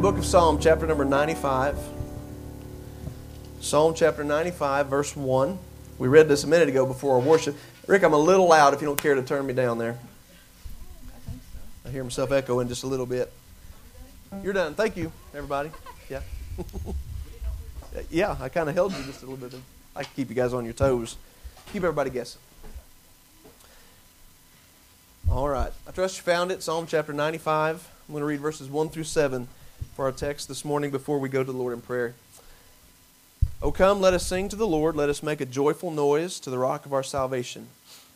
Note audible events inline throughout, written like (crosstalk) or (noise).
book of Psalm, chapter number 95. Psalm chapter 95, verse 1. We read this a minute ago before our worship. Rick, I'm a little loud if you don't care to turn me down there. I hear myself echoing just a little bit. You're done. Thank you, everybody. Yeah. (laughs) yeah, I kind of held you just a little bit. I can keep you guys on your toes. Keep everybody guessing. All right. I trust you found it. Psalm chapter 95. I'm going to read verses 1 through 7 for our text this morning before we go to the Lord in prayer. O come, let us sing to the Lord. Let us make a joyful noise to the rock of our salvation.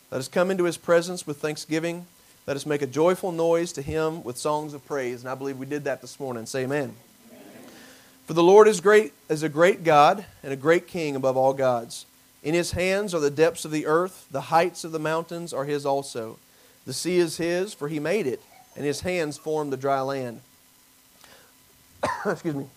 Let us come into his presence with thanksgiving. Let us make a joyful noise to him with songs of praise. And I believe we did that this morning. Say amen. amen. For the Lord is great is a great God and a great king above all gods. In his hands are the depths of the earth, the heights of the mountains are his also. The sea is his, for he made it, and his hands formed the dry land. (coughs) Excuse me.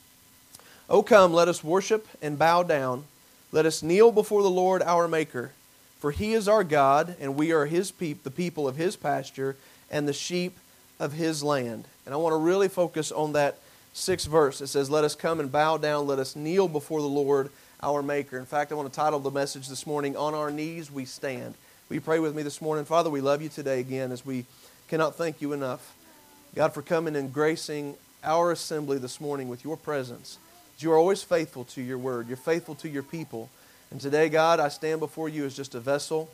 O come, let us worship and bow down. Let us kneel before the Lord our Maker. For he is our God, and we are his peop- the people of his pasture and the sheep of his land. And I want to really focus on that sixth verse. It says, Let us come and bow down, let us kneel before the Lord our Maker. In fact, I want to title the message this morning, On Our Knees We Stand. You pray with me this morning? Father, we love you today again as we cannot thank you enough. God, for coming and gracing our assembly this morning with your presence. You are always faithful to your word. You're faithful to your people. And today, God, I stand before you as just a vessel.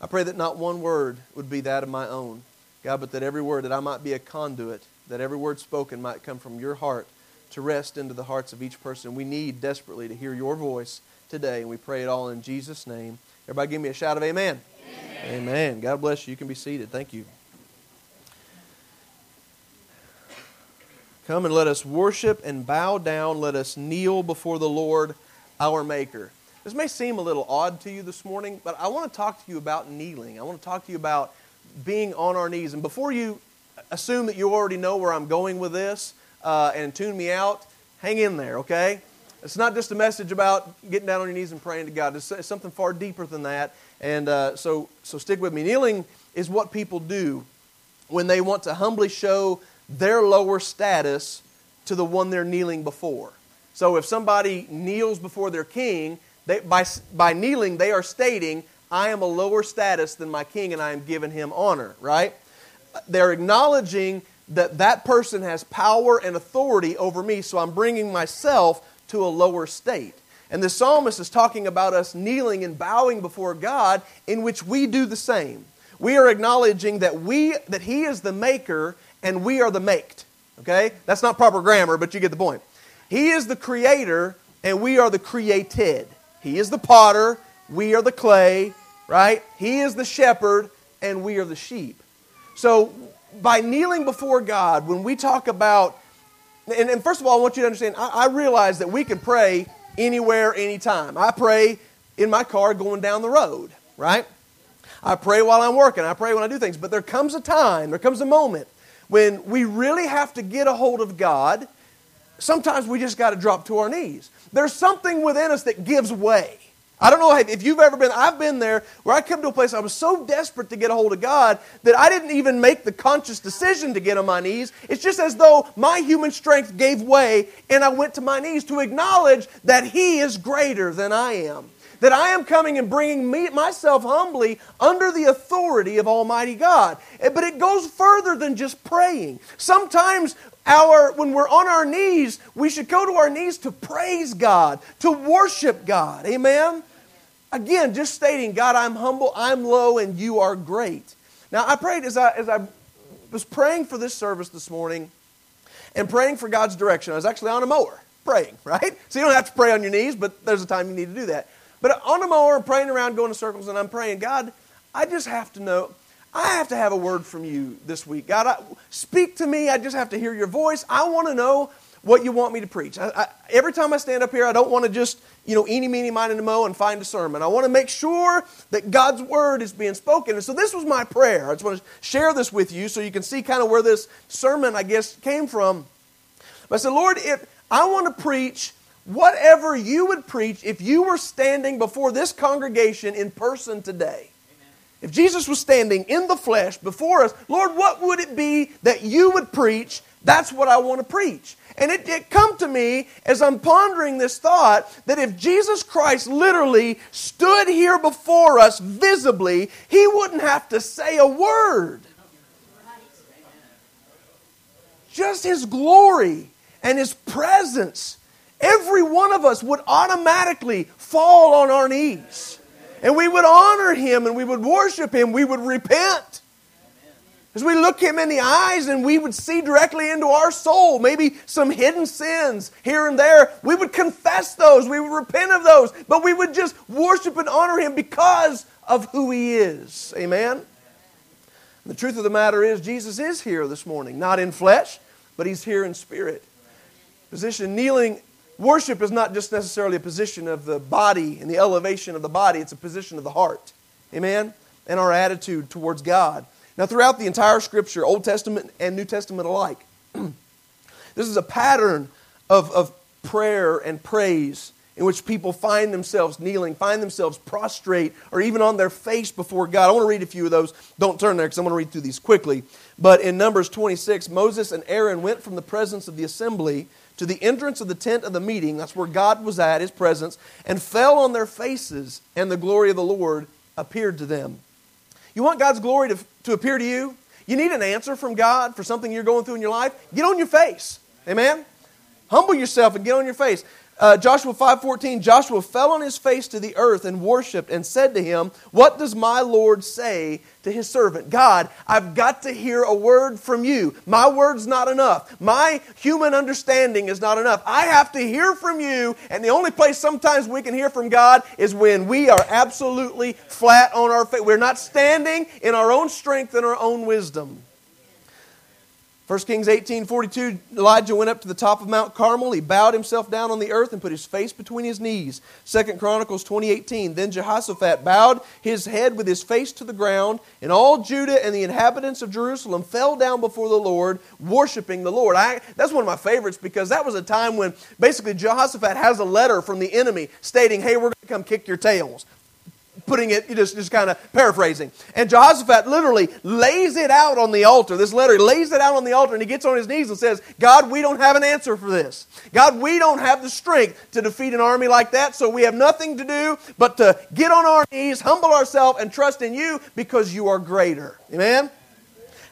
I pray that not one word would be that of my own, God, but that every word, that I might be a conduit, that every word spoken might come from your heart to rest into the hearts of each person. We need desperately to hear your voice today, and we pray it all in Jesus' name. Everybody give me a shout of amen. Amen. amen. God bless you. You can be seated. Thank you. Come and let us worship and bow down. Let us kneel before the Lord our Maker. This may seem a little odd to you this morning, but I want to talk to you about kneeling. I want to talk to you about being on our knees. And before you assume that you already know where I'm going with this uh, and tune me out, hang in there, okay? It's not just a message about getting down on your knees and praying to God. It's, something far deeper than that. And uh, so, so stick with me. Kneeling is what people do when they want to humbly show their lower status to the one they're kneeling before. So if somebody kneels before their king, they, by, by kneeling, they are stating, I am a lower status than my king and I am giving him honor, right? They're acknowledging that that person has power and authority over me, so I'm bringing myself to a lower state. And the psalmist is talking about us kneeling and bowing before God, in which we do the same. We are acknowledging that we that He is the maker and we are the maked. Okay? That's not proper grammar, but you get the point. He is the creator and we are the created. He is the potter, we are the clay, right? He is the shepherd and we are the sheep. So, by kneeling before God, when we talk about, and, and first of all, I want you to understand, I, I realize that we can pray anywhere, anytime. I pray in my car going down the road, right? I pray while I'm working. I pray when I do things. But there comes a time, there comes a moment when we really have to get a hold of God, sometimes we just got to drop to our knees. There's something within us that gives way. I don't know if you've ever been, I've been there where I come to a place I was so desperate to get a hold of God that I didn't even make the conscious decision to get on my knees. It's just as though my human strength gave way and I went to my knees to acknowledge that He is greater than I am that I am coming and bringing me, myself humbly under the authority of Almighty God. Eh, but it goes further than just praying. Sometimes our, when we're on our knees, we should go to our knees to praise God, to worship God. Amen? Again, just stating, God, I'm humble, I'm low, and you are great. Now, I prayed as I, as I was praying for this service this morning and praying for God's direction. I was actually on a mower praying, (laughs) right? So you don't have to pray on your knees, but there's a time you need to do that. But on the mower, praying around, going in circles, and I'm praying, God, I just have to know, I have to have a word from you this week. God, I, speak to me. I just have to hear your voice. I want to know what you want me to preach. I, I, every time I stand up here, I don't want to just, you know, eeny, meeny, miny, and mo and find a sermon. I want to make sure that God's word is being spoken. And so this was my prayer. I just want to share this with you so you can see kind of where this sermon, I guess, came from. But I said, Lord, if I want to preach whatever you would preach if you were standing before this congregation in person today. If Jesus was standing in the flesh before us, Lord, what would it be that you would preach That's what I want to preach. And it, it come to me as I'm pondering this thought that if Jesus Christ literally stood here before us visibly, he wouldn't have to say a word. Just his glory and his presence, every one of us would automatically fall on our knees. And we would honor him and we would worship him. We would repent. As we look him in the eyes and we would see directly into our soul, maybe some hidden sins here and there, we would confess those, we would repent of those, but we would just worship and honor him because of who he is. Amen? The truth of the matter is, Jesus is here this morning, not in flesh, but he's here in spirit. Position kneeling worship is not just necessarily a position of the body and the elevation of the body, it's a position of the heart. Amen? And our attitude towards God. Now, throughout the entire Scripture, Old Testament and New Testament alike, (clears throat) this is a pattern of, of prayer and praise in which people find themselves kneeling, find themselves prostrate, or even on their face before God. I want to read a few of those. Don't turn there because I'm going to read through these quickly. But in Numbers 26, Moses and Aaron went from the presence of the assembly to the entrance of the tent of the meeting, that's where God was at, his presence, and fell on their faces, and the glory of the Lord appeared to them. You want God's glory to, to appear to you? You need an answer from God for something you're going through in your life? Get on your face. Amen? Humble yourself and get on your face. Uh, Joshua 5:14 Joshua fell on his face to the earth and worshiped and said to him, "What does my Lord say to his servant? God, I've got to hear a word from you. My word's not enough. My human understanding is not enough. I have to hear from you, and the only place sometimes we can hear from God is when we are absolutely flat on our face. We're not standing in our own strength and our own wisdom. 1 Kings 18 42, Elijah went up to the top of Mount Carmel. He bowed himself down on the earth and put his face between his knees. 2 Chronicles 20 18, then Jehoshaphat bowed his head with his face to the ground, and all Judah and the inhabitants of Jerusalem fell down before the Lord, worshiping the Lord. I, that's one of my favorites because that was a time when basically Jehoshaphat has a letter from the enemy stating, hey, we're going to come kick your tails putting it, just, just kind of paraphrasing. And Jehoshaphat literally lays it out on the altar. This letter, he lays it out on the altar and he gets on his knees and says, God, we don't have an answer for this. God, we don't have the strength to defeat an army like that, so we have nothing to do but to get on our knees, humble ourselves, and trust in you because you are greater. Amen?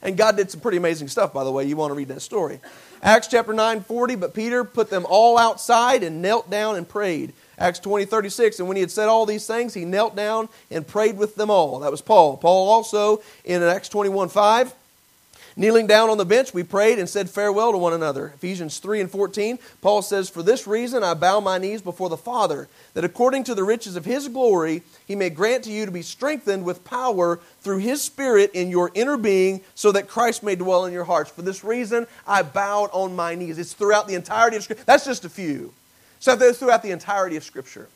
And God did some pretty amazing stuff, by the way. You want to read that story. Acts chapter 9, 40, but Peter put them all outside and knelt down and prayed. Acts 20, 36. And when he had said all these things, he knelt down and prayed with them all. That was Paul. Paul also in Acts 21, 5. Kneeling down on the bench, we prayed and said farewell to one another. Ephesians 3 and 14, Paul says, For this reason I bow my knees before the Father, that according to the riches of his glory, he may grant to you to be strengthened with power through his Spirit in your inner being, so that Christ may dwell in your hearts. For this reason I bowed on my knees. It's throughout the entirety of Scripture. That's just a few. So throughout the entirety of Scripture.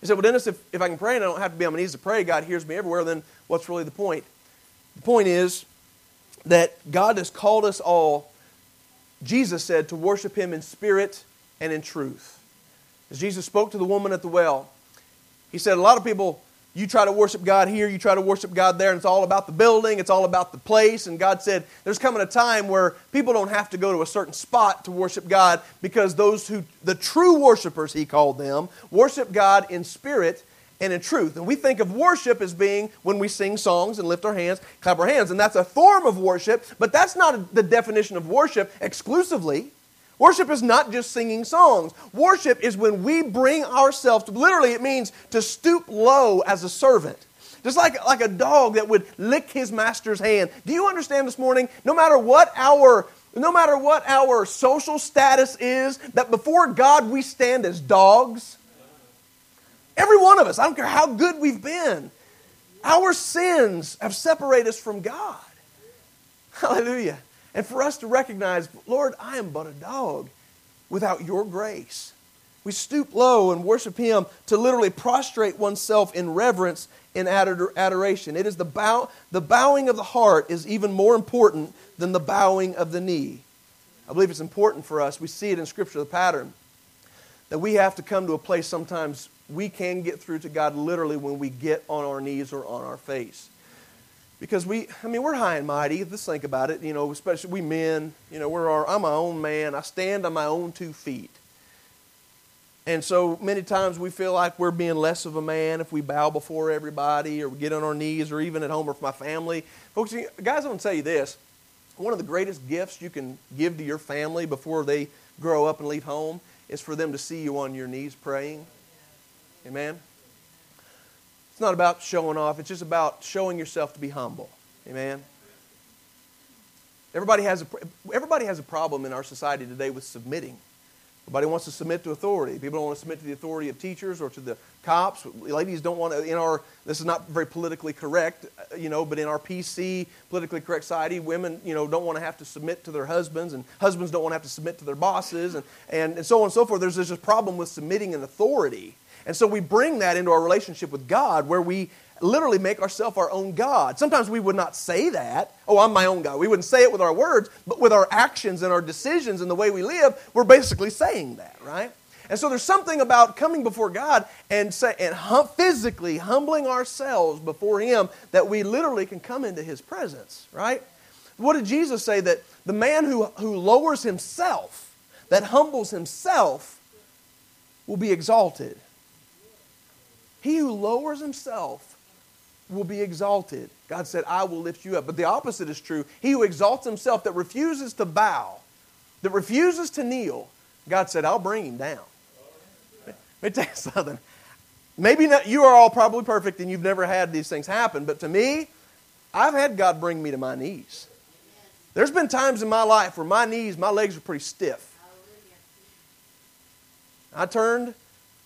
He said, Well, Dennis, if, if I can pray and I don't have to be on my knees to pray, God hears me everywhere, then what's really the point? The point is that God has called us all, Jesus said, to worship Him in spirit and in truth. As Jesus spoke to the woman at the well, He said, A lot of people you try to worship God here, you try to worship God there, and it's all about the building, it's all about the place. And God said, There's coming a time where people don't have to go to a certain spot to worship God because those who, the true worshipers, He called them, worship God in spirit and in truth. And we think of worship as being when we sing songs and lift our hands, clap our hands, and that's a form of worship, but that's not the definition of worship exclusively. Worship is not just singing songs. Worship is when we bring ourselves to, literally, it means to stoop low as a servant. Just like, like a dog that would lick his master's hand. Do you understand this morning? No matter what our no matter what our social status is, that before God we stand as dogs. Every one of us, I don't care how good we've been, our sins have separated us from God. (laughs) Hallelujah. And for us to recognize, Lord, I am but a dog without your grace. We stoop low and worship Him to literally prostrate oneself in reverence and adoration. It is the bow, the bowing of the heart is even more important than the bowing of the knee. I believe it's important for us. We see it in Scripture, the pattern, that we have to come to a place sometimes we can get through to God literally when we get on our knees or on our face. Because we, I mean, we're high and mighty. Let's think about it. You know, especially we men. You know, we're our, I'm my own man. I stand on my own two feet. And so many times we feel like we're being less of a man if we bow before everybody or get on our knees or even at home or for my family. Folks, guys, I want to tell you this. One of the greatest gifts you can give to your family before they grow up and leave home is for them to see you on your knees praying. Amen? It's not about showing off, it's just about showing yourself to be humble. Amen? Everybody has a, everybody has a problem in our society today with submitting. Nobody wants to submit to authority. People don't want to submit to the authority of teachers or to the cops. Ladies don't want to, in our, this is not very politically correct, uh, you know, but in our PC, politically correct society, women, you know, don't want to have to submit to their husbands, and husbands don't want to have to submit to their bosses, and, and, and so on and so forth. There's, there's this problem with submitting an authority. And so we bring that into our relationship with God where we literally make ourselves our own God. Sometimes we would not say that, oh, I'm my own God. We wouldn't say it with our words, but with our actions and our decisions and the way we live, we're basically saying that, right? And so there's something about coming before God and say, and hum, physically humbling ourselves before Him that we literally can come into His presence, right? What did Jesus say? That the man who, who lowers himself, that humbles himself, will be exalted. He who lowers himself will be exalted. God said, I will lift you up. But the opposite is true. He who exalts himself, that refuses to bow, that refuses to kneel, God said, I'll bring him down. Let me tell you something. Maybe not, you are all probably perfect and you've never had these things happen, but to me, I've had God bring me to my knees. There's been times in my life where my knees, my legs were pretty stiff. I turned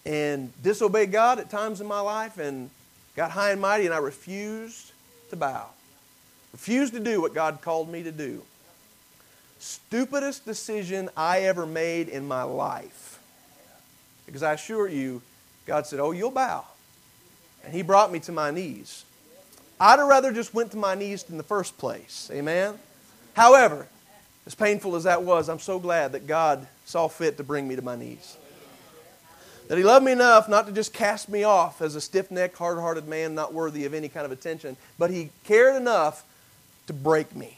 and disobeyed God at times in my life, and got high and mighty, and I refused to bow. Refused to do what God called me to do. Stupidest decision I ever made in my life. Because I assure you, God said, Oh, you'll bow. And He brought me to my knees. I'd have rather just went to my knees in the first place. Amen? However, as painful as that was, I'm so glad that God saw fit to bring me to my knees. That he loved me enough not to just cast me off as a stiff necked, hard hearted man not worthy of any kind of attention, but he cared enough to break me.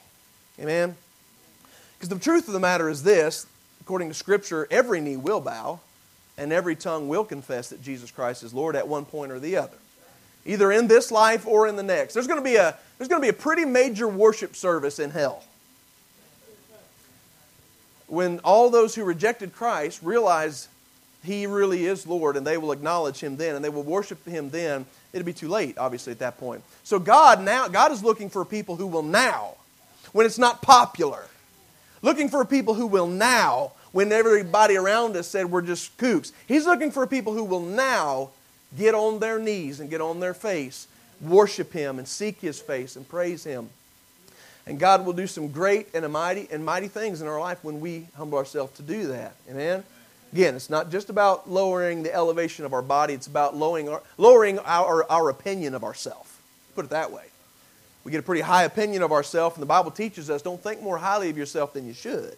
Amen? Because the truth of the matter is this according to Scripture, every knee will bow and every tongue will confess that Jesus Christ is Lord at one point or the other. Either in this life or in the next. There's going to be a, there's going to be a pretty major worship service in hell. When all those who rejected Christ realize he really is Lord, and they will acknowledge him then, and they will worship him then, it'll be too late, obviously, at that point. So God now, God is looking for people who will now, when it's not popular, looking for people who will now, when everybody around us said we're just kooks. He's looking for people who will now get on their knees and get on their face, worship him and seek his face and praise him. And God will do some great and mighty and mighty things in our life when we humble ourselves to do that. Amen. Again, it's not just about lowering the elevation of our body, it's about lowering our, lowering our, our opinion of ourselves. Put it that way. We get a pretty high opinion of ourselves, and the Bible teaches us don't think more highly of yourself than you should.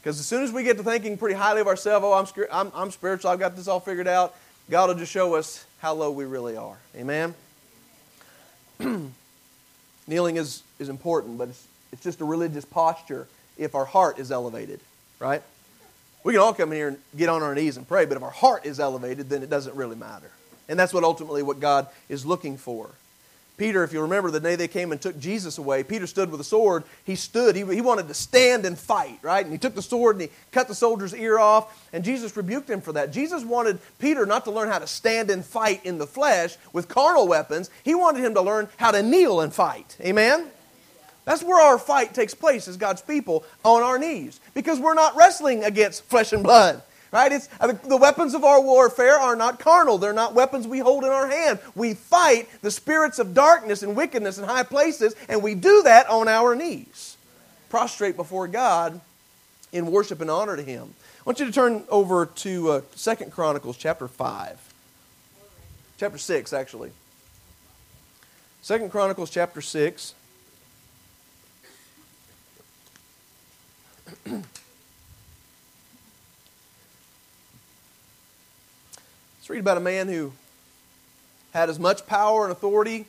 Because as soon as we get to thinking pretty highly of ourselves, oh, I'm, I'm, I'm spiritual, I've got this all figured out, God will just show us how low we really are. Amen? (clears throat) Kneeling is, is important, but it's, it's just a religious posture if our heart is elevated, right? We can all come in here and get on our knees and pray, but if our heart is elevated, then it doesn't really matter. And that's what ultimately what God is looking for. Peter, if you remember the day they came and took Jesus away, Peter stood with a sword. He stood, he, he wanted to stand and fight, right? And he took the sword and he cut the soldier's ear off, and Jesus rebuked him for that. Jesus wanted Peter not to learn how to stand and fight in the flesh with carnal weapons, he wanted him to learn how to kneel and fight. Amen? That's where our fight takes place as God's people on our knees. Because we're not wrestling against flesh and blood. Right? It's, the weapons of our warfare are not carnal. They're not weapons we hold in our hand. We fight the spirits of darkness and wickedness in high places, and we do that on our knees. Prostrate before God in worship and honor to Him. I want you to turn over to uh, 2 Chronicles chapter 5. Chapter 6, actually. 2 Chronicles chapter 6. Let's read about a man who had as much power and authority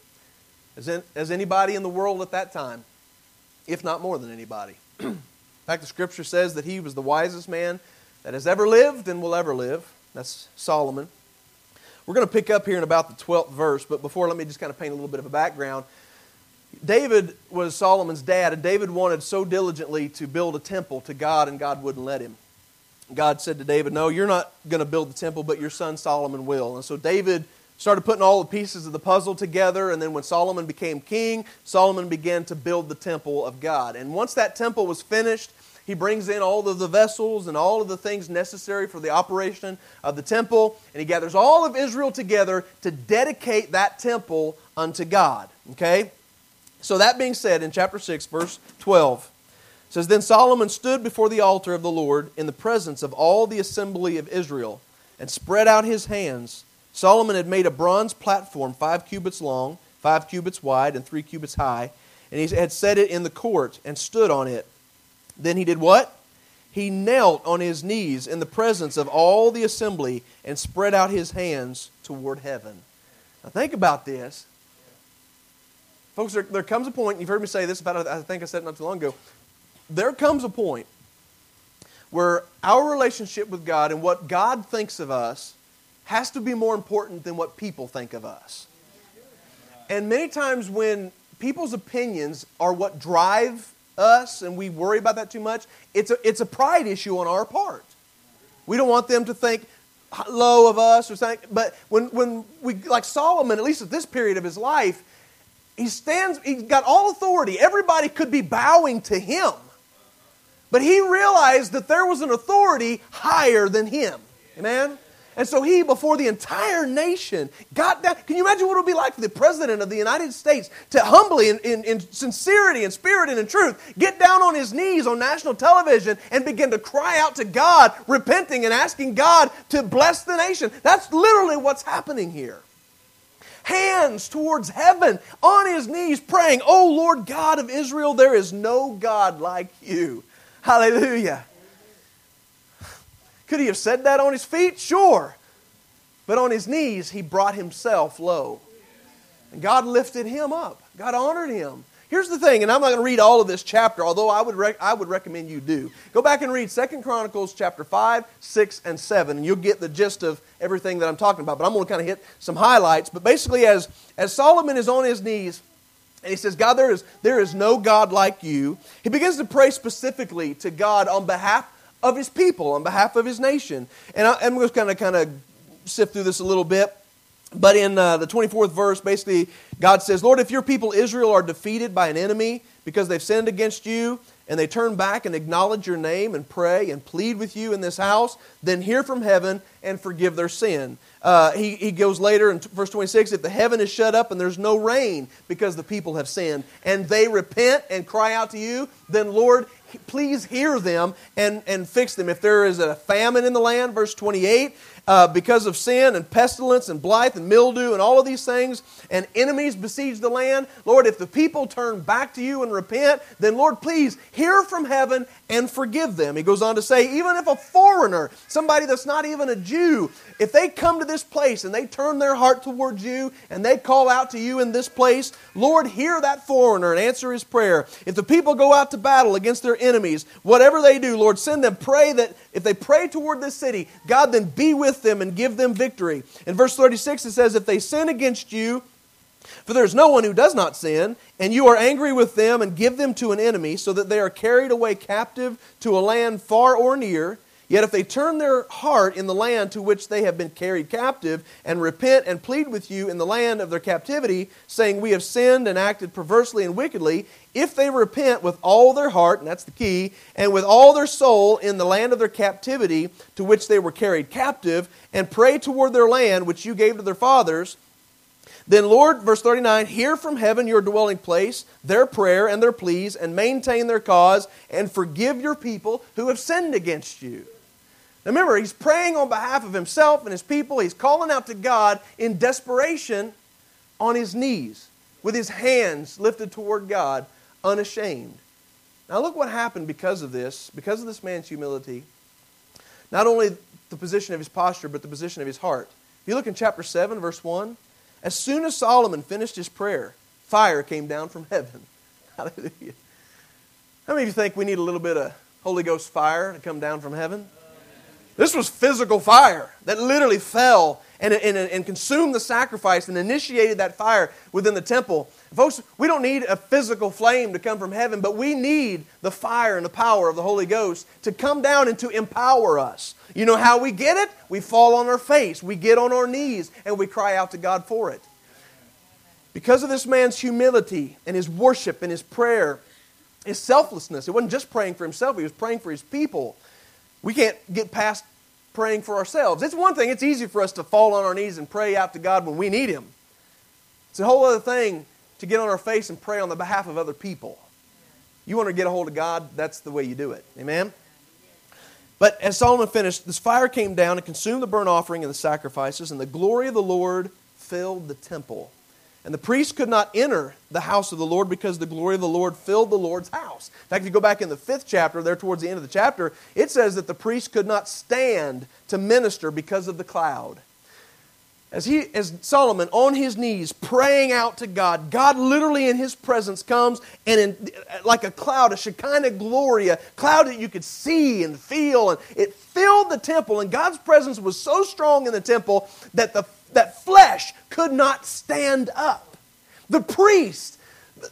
as, in, as anybody in the world at that time, if not more than anybody. (clears throat) in fact, the scripture says that he was the wisest man that has ever lived and will ever live. That's Solomon. We're going to pick up here in about the 12th verse, but before, let me just kind of paint a little bit of a background. David was Solomon's dad, and David wanted so diligently to build a temple to God, and God wouldn't let him. God said to David, No, you're not going to build the temple, but your son Solomon will. And so David started putting all the pieces of the puzzle together, and then when Solomon became king, Solomon began to build the temple of God. And once that temple was finished, he brings in all of the vessels and all of the things necessary for the operation of the temple, and he gathers all of Israel together to dedicate that temple unto God. Okay? So, that being said, in chapter 6, verse 12, says, Then Solomon stood before the altar of the Lord in the presence of all the assembly of Israel and spread out his hands. Solomon had made a bronze platform, five cubits long, five cubits wide, and three cubits high, and he had set it in the court and stood on it. Then he did what? He knelt on his knees in the presence of all the assembly and spread out his hands toward heaven. Now, think about this. Folks, there, there comes a point, you've heard me say this about, I think I said it not too long ago. There comes a point where our relationship with God and what God thinks of us has to be more important than what people think of us. And many times when people's opinions are what drive us and we worry about that too much, it's a, it's a pride issue on our part. We don't want them to think low of us or something. But when, when we, like Solomon, at least at this period of his life, he stands, he's got all authority. Everybody could be bowing to him. But he realized that there was an authority higher than him. Amen? And so he, before the entire nation, got down. Can you imagine what it would be like for the President of the United States to humbly, in, in, in, sincerity and spirit and in truth, get down on his knees on national television and begin to cry out to God, repenting and asking God to bless the nation? That's literally what's happening here hands towards heaven, on his knees, praying, Oh Lord God of Israel, there is no God like you. Hallelujah. Could he have said that on his feet? Sure. But on his knees, he brought himself low. And God lifted him up, God honored him. Here's the thing, and I'm not going to read all of this chapter, although I would, rec- I would recommend you do. Go back and read Second Chronicles chapter 5, 6, and 7, and you'll get the gist of everything that I'm talking about. But I'm going to kind of hit some highlights. But basically, as, as Solomon is on his knees, and he says, God, there is, there is no God like you, he begins to pray specifically to God on behalf of his people, on behalf of his nation. And I, am just going to kind of sift through this a little bit. But in uh, the 24th verse, basically, God says, Lord, if your people Israel are defeated by an enemy because they've sinned against you, and they turn back and acknowledge your name and pray and plead with you in this house, then hear from heaven and forgive their sin. Uh, he, he goes later in verse 26 if the heaven is shut up and there's no rain because the people have sinned, and they repent and cry out to you, then Lord, please hear them and, and fix them. If there is a famine in the land, verse 28, uh, because of sin and pestilence and blight and mildew and all of these things, and enemies besiege the land. Lord, if the people turn back to you and repent, then Lord, please hear from heaven and forgive them. He goes on to say, even if a foreigner, somebody that's not even a if they come to this place and they turn their heart towards you and they call out to you in this place, Lord, hear that foreigner and answer his prayer. If the people go out to battle against their enemies, whatever they do, Lord, send them. Pray that if they pray toward this city, God then be with them and give them victory. In verse 36, it says, If they sin against you, for there is no one who does not sin, and you are angry with them and give them to an enemy, so that they are carried away captive to a land far or near, Yet if they turn their heart in the land to which they have been carried captive, and repent and plead with you in the land of their captivity, saying, We have sinned and acted perversely and wickedly, if they repent with all their heart, and that's the key, and with all their soul in the land of their captivity to which they were carried captive, and pray toward their land which you gave to their fathers, then, Lord, verse 39, hear from heaven your dwelling place, their prayer and their pleas, and maintain their cause, and forgive your people who have sinned against you. Now remember, he's praying on behalf of himself and his people. He's calling out to God in desperation on his knees with his hands lifted toward God, unashamed. Now, look what happened because of this, because of this man's humility. Not only the position of his posture, but the position of his heart. If you look in chapter 7, verse 1, as soon as Solomon finished his prayer, fire came down from heaven. (laughs) Hallelujah. How many of you think we need a little bit of Holy Ghost fire to come down from heaven? This was physical fire that literally fell and, and, and consumed the sacrifice and initiated that fire within the temple. Folks, we don't need a physical flame to come from heaven, but we need the fire and the power of the Holy Ghost to come down and to empower us. You know how we get it? We fall on our face, we get on our knees, and we cry out to God for it. Because of this man's humility and his worship and his prayer, his selflessness, it wasn't just praying for himself, he was praying for his people. We can't get past praying for ourselves. It's one thing, it's easy for us to fall on our knees and pray out to God when we need Him. It's a whole other thing to get on our face and pray on the behalf of other people. You want to get a hold of God, that's the way you do it. Amen? But as Solomon finished, this fire came down and consumed the burnt offering and the sacrifices, and the glory of the Lord filled the temple. And the priests could not enter the house of the Lord because the glory of the Lord filled the Lord's house. In fact, if you go back in the fifth chapter, there towards the end of the chapter, it says that the priests could not stand to minister because of the cloud. As, he, as Solomon on his knees praying out to God, God literally in his presence comes and in, like a cloud, a Shekinah glory, a cloud that you could see and feel, and it filled the temple. And God's presence was so strong in the temple that the that flesh could not stand up. The priest,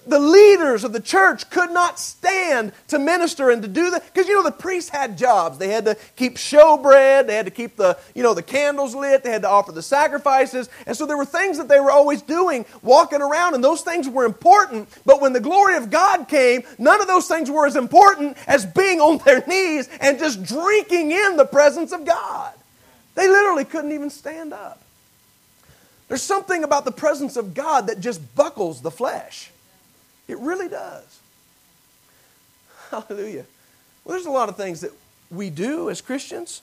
the leaders of the church could not stand to minister and to do that. Because you know the priests had jobs. They had to keep showbread. They had to keep the you know the candles lit. They had to offer the sacrifices. And so there were things that they were always doing walking around and those things were important. But when the glory of god came none of those things were as important as being on their knees and just drinking in the presence of god. They literally couldn't even stand up there's something about the presence of God that just buckles the flesh. It really does. (laughs) Hallelujah. Well, there's a lot of things that we do as Christians.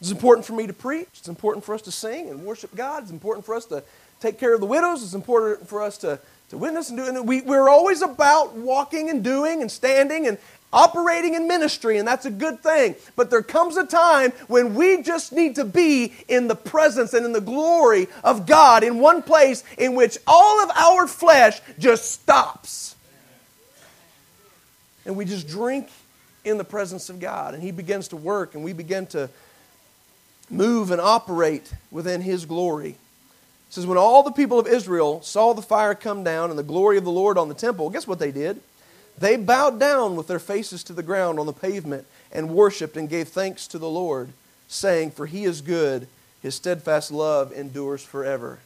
It's important for me to preach. It's important for us to sing and worship God. It's important for us to take care of the widows. It's important for us to, to witness and do. And we, we're always about walking and doing and standing and, operating in ministry, and that's a good thing. But there comes a time when we just need to be in the presence and in the glory of God in one place in which all of our flesh just stops. And we just drink in the presence of God, and He begins to work, and we begin to move and operate within His glory. It says, When all the people of Israel saw the fire come down and the glory of the Lord on the temple, guess what they did? They bowed down with their faces to the ground on the pavement and worshiped and gave thanks to the Lord, saying, For he is good, his steadfast love endures forever.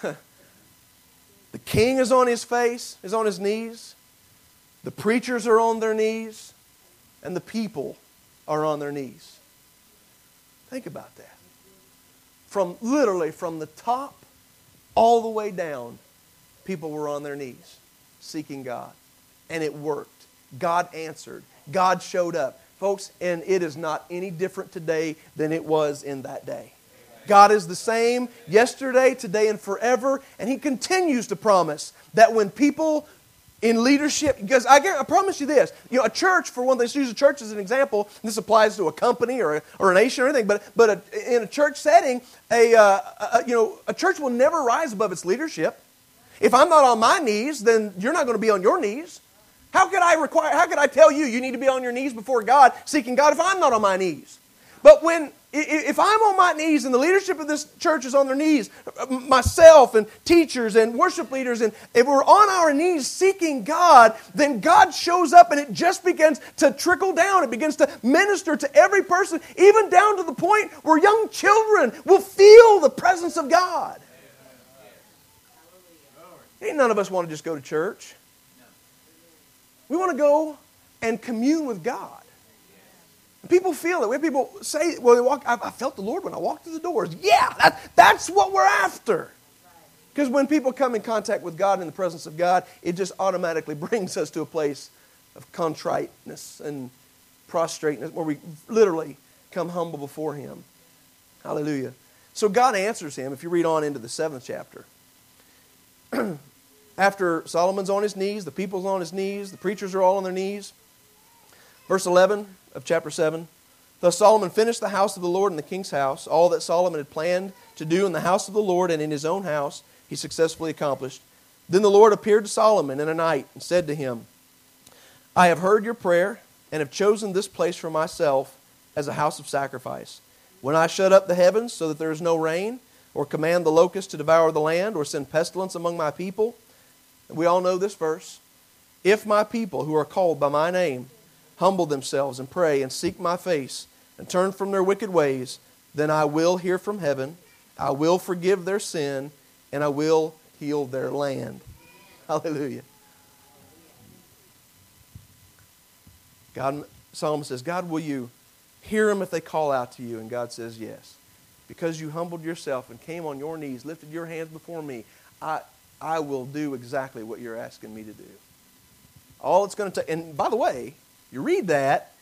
(laughs) the king is on his face, is on his knees. The preachers are on their knees, and the people are on their knees. Think about that. From literally from the top all the way down, people were on their knees seeking God. And it worked. God answered. God showed up. Folks, and it is not any different today than it was in that day. God is the same yesterday, today, and forever. And He continues to promise that when people in leadership, because I, I promise you this, you know, a church, for one, let's use a church as an example. This applies to a company or a, or a nation or anything, but, but a, in a church setting, a, uh, a, you know, a church will never rise above its leadership. If I'm not on my knees, then you're not going to be on your knees. How could I require how could I tell you you need to be on your knees before God, seeking God if I'm not on my knees? But when if I'm on my knees and the leadership of this church is on their knees, myself and teachers and worship leaders, and if we're on our knees seeking God, then God shows up and it just begins to trickle down. It begins to minister to every person, even down to the point where young children will feel the presence of God. Ain't none of us want to just go to church. We want to go and commune with God. People feel it. We have people say, well, they walk, I, I felt the Lord when I walked through the doors. Yeah, that, that's what we're after. Because when people come in contact with God in the presence of God, it just automatically (laughs) brings us to a place of contriteness and prostrateness where we literally come humble before Him. Hallelujah. So God answers him if you read on into the seventh chapter. (clears throat) after Solomon's on his knees, the people's on his knees, the preachers are all on their knees. Verse 11 of chapter 7. Thus Solomon finished the house of the Lord and the king's house, all that Solomon had planned to do in the house of the Lord and in his own house, he successfully accomplished. Then the Lord appeared to Solomon in a night and said to him, I have heard your prayer and have chosen this place for myself as a house of sacrifice. When I shut up the heavens so that there is no rain, or command the locust to devour the land, or send pestilence among my people, we all know this verse. If my people who are called by my name humble themselves and pray and seek my face and turn from their wicked ways, then I will hear from heaven, I will forgive their sin, and I will heal their land. (laughs) Hallelujah. God, Psalm says, God, will you hear them if they call out to you? And God says, Yes. Because you humbled yourself and came on your knees, lifted your hands before me, I, I will do exactly what you're asking me to do. All it's going to take, and by the way, you read that,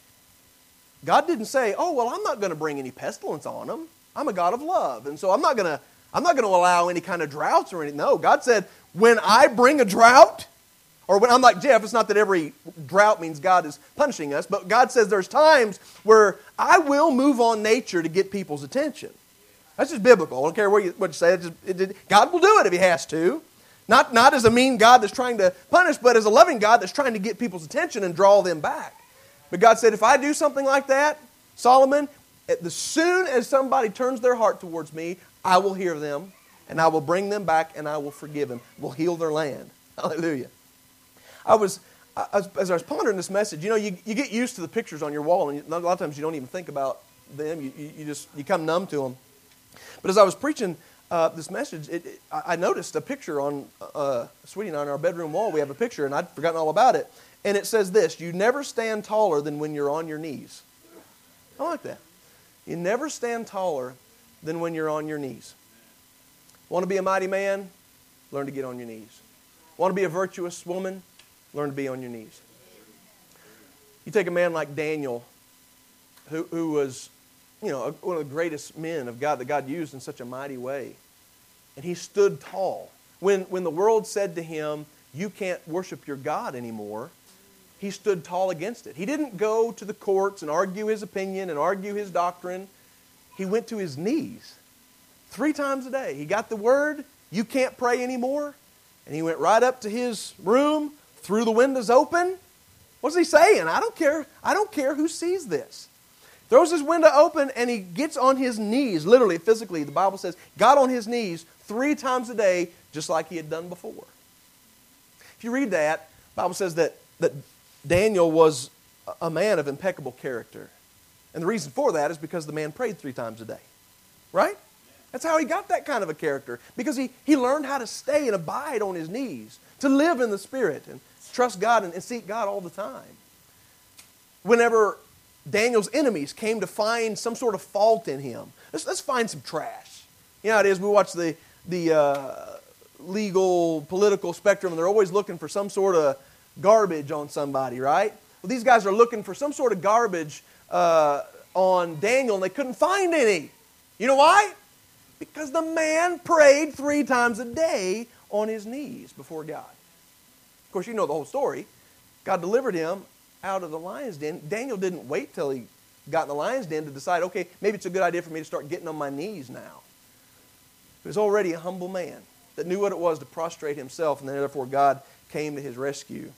God didn't say, "Oh, well, I'm not going to bring any pestilence on them. I'm a God of love, and so I'm not going to I'm not going to allow any kind of droughts or anything." No, God said, "When I bring a drought, or when I'm like Jeff, it's not that every drought means God is punishing us, but God says there's times where I will move on nature to get people's attention. That's just biblical. I don't care what you, what you say. Just, it, God will do it if He has to. Not, not as a mean God that's trying to punish, but as a loving God that's trying to get people's attention and draw them back. But God said, if I do something like that, Solomon, as soon as somebody turns their heart towards me, I will hear them and I will bring them back and I will forgive them. We'll heal their land. (laughs) Hallelujah. I was, as, as I was pondering this message, you know, you, you get used to the pictures on your wall, and a lot of times you don't even think about them. You, you, you just you come numb to them. But as I was preaching uh, this message, it, it, I noticed a picture on uh, Sweetie and I on our bedroom wall. We have a picture, and I'd forgotten all about it. And it says this You never stand taller than when you're on your knees. I like that. You never stand taller than when you're on your knees. Want to be a mighty man? Learn to get on your knees. Want to be a virtuous woman? Learn to be on your knees. You take a man like Daniel, who, who was, you know, one of the greatest men of God that God used in such a mighty way. And he stood tall. When, when the world said to him, You can't worship your God anymore, he stood tall against it. He didn't go to the courts and argue his opinion and argue his doctrine. He went to his knees three times a day. He got the word, You can't pray anymore. And he went right up to his room, threw the windows open. What's he saying? I don't care. I don't care who sees this. Throws his window open and he gets on his knees, literally, physically. The Bible says, got on his knees three times a day, just like he had done before. If you read that, the Bible says that, that Daniel was a man of impeccable character. And the reason for that is because the man prayed three times a day. Right? That's how he got that kind of a character. Because he, he learned how to stay and abide on his knees, to live in the Spirit and trust God and, and seek God all the time. Whenever Daniel's enemies came to find some sort of fault in him, let's, let's find some trash. You know how it is, we watch the, the uh, legal, political spectrum, and they're always looking for some sort of garbage on somebody, right? Well, these guys are looking for some sort of garbage uh, on Daniel, and they couldn't find any. You know why? Because the man prayed three times a day on his knees before God. Of course, you know the whole story. God delivered him out of the lion's den. Daniel didn't wait till he got in the lion's den to decide, okay, maybe it's a good idea for me to start getting on my knees now. He was already a humble man that knew what it was to prostrate himself, and then therefore God came to his rescue.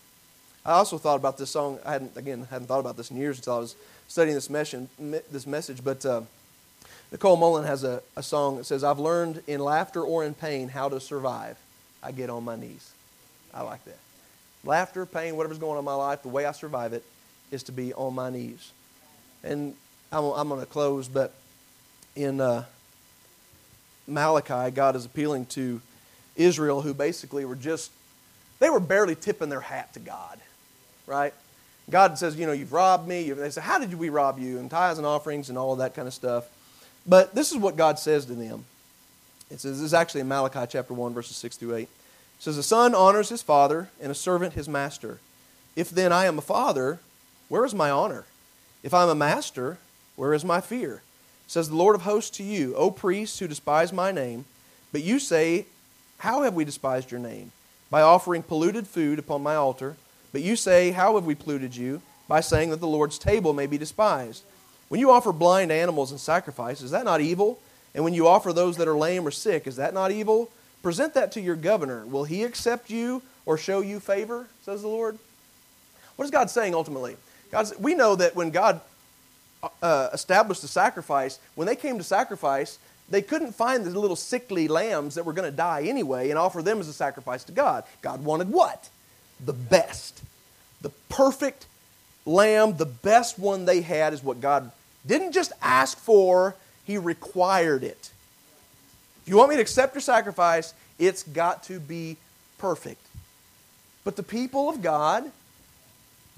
I also thought about this song. I hadn't, again, hadn't thought about this in years until I was studying this, message, this message. But uh, Nicole Mullen has a, a song that says, I've learned in laughter or in pain how to survive. I get on my knees. I like that. Laughter, pain, whatever's going on in my life, the way I survive it is to be on my knees. And I'm, I'm going to close, but in uh, Malachi, God is appealing to Israel, who basically were just, they were barely tipping their hat to God, right? God says, you know, you've robbed me. They say, how did we rob you? And tithes and offerings and all of that kind of stuff. But this is what God says to them. It says, this is actually in Malachi chapter 1, verses 6 through 8 says, A son honors his father, and a servant his master. If then I am a father, where is my honor? If I am a master, where is my fear? Says the Lord of hosts to you, O priests who despise my name. But you say, How have we despised your name? By offering polluted food upon my altar. But you say, How have we polluted you? By saying that the Lord's table may be despised. When you offer blind animals in sacrifice, is that not evil? And when you offer those that are lame or sick, is that not evil? Present that to your governor. Will he accept you or show you favor? Says the Lord. What is God saying ultimately? God, we know that when God uh, established the sacrifice, when they came to sacrifice, they couldn't find the little sickly lambs that were going to die anyway and offer them as a sacrifice to God. God wanted what? The best. The perfect lamb, the best one they had is what God didn't just ask for, He required it. If you want me to accept your sacrifice, it's got to be perfect. But the people of God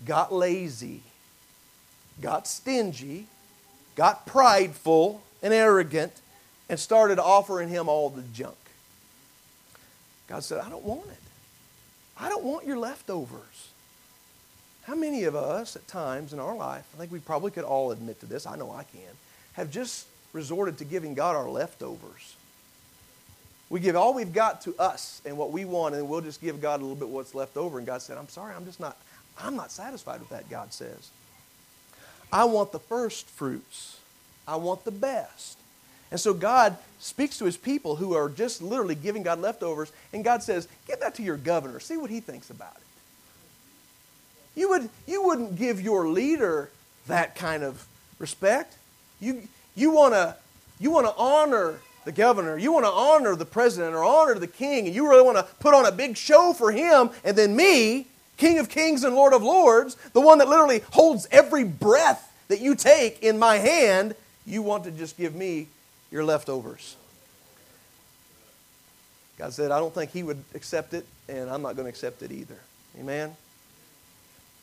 got lazy, got stingy, got prideful and arrogant, and started offering him all the junk. God said, I don't want it. I don't want your leftovers. How many of us at times in our life, I think we probably could all admit to this, I know I can, have just resorted to giving God our leftovers? We give all we've got to us and what we want, and we'll just give God a little bit what's left over. And God said, I'm sorry, I'm just not, I'm not satisfied with that, God says. I want the first fruits. I want the best. And so God speaks to his people who are just literally giving God leftovers, and God says, Give that to your governor. See what he thinks about it. You, would, you wouldn't give your leader that kind of respect. You, you want to you wanna honor the governor, you want to honor the president or honor the king, and you really want to put on a big show for him, and then me, King of kings and Lord of lords, the one that literally holds every breath that you take in my hand, you want to just give me your leftovers. God said, I don't think He would accept it, and I'm not going to accept it either. Amen?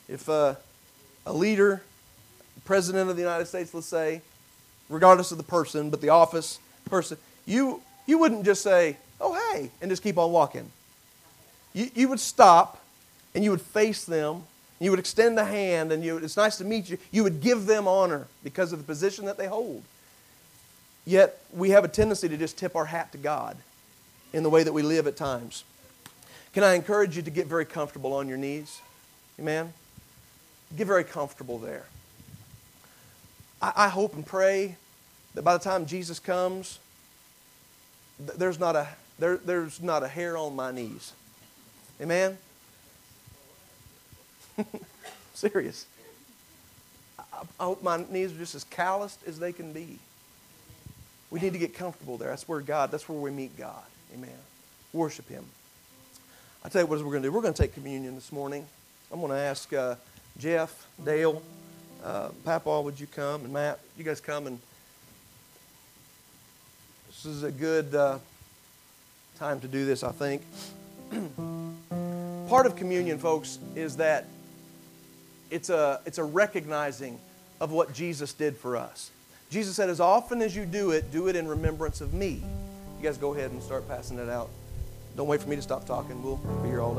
If uh, a leader, president of the United States, let's say, regardless of the person, but the office person, you, you wouldn't just say, oh, hey, and just keep on walking. You, you would stop and you would face them. You would extend a hand and you, it's nice to meet you. You would give them honor because of the position that they hold. Yet we have a tendency to just tip our hat to God in the way that we live at times. Can I encourage you to get very comfortable on your knees? Amen? Get very comfortable there. I, I hope and pray that by the time Jesus comes, there's not a there, there's not a hair on my knees. Amen? (laughs) Serious. I, I hope my knees are just as calloused as they can be. We need to get comfortable there. That's where God, that's where we meet God. Amen. Worship Him. I tell you what we're going to do. We're going to take communion this morning. I'm going to ask uh, Jeff, Dale, uh, Papa, would you come? And Matt, you guys come and this is a good uh, time to do this, I think. (clears throat) Part of communion, folks, is that it's a, it's a recognizing of what Jesus did for us. Jesus said, As often as you do it, do it in remembrance of me. You guys go ahead and start passing it out. Don't wait for me to stop talking. We'll be here all night.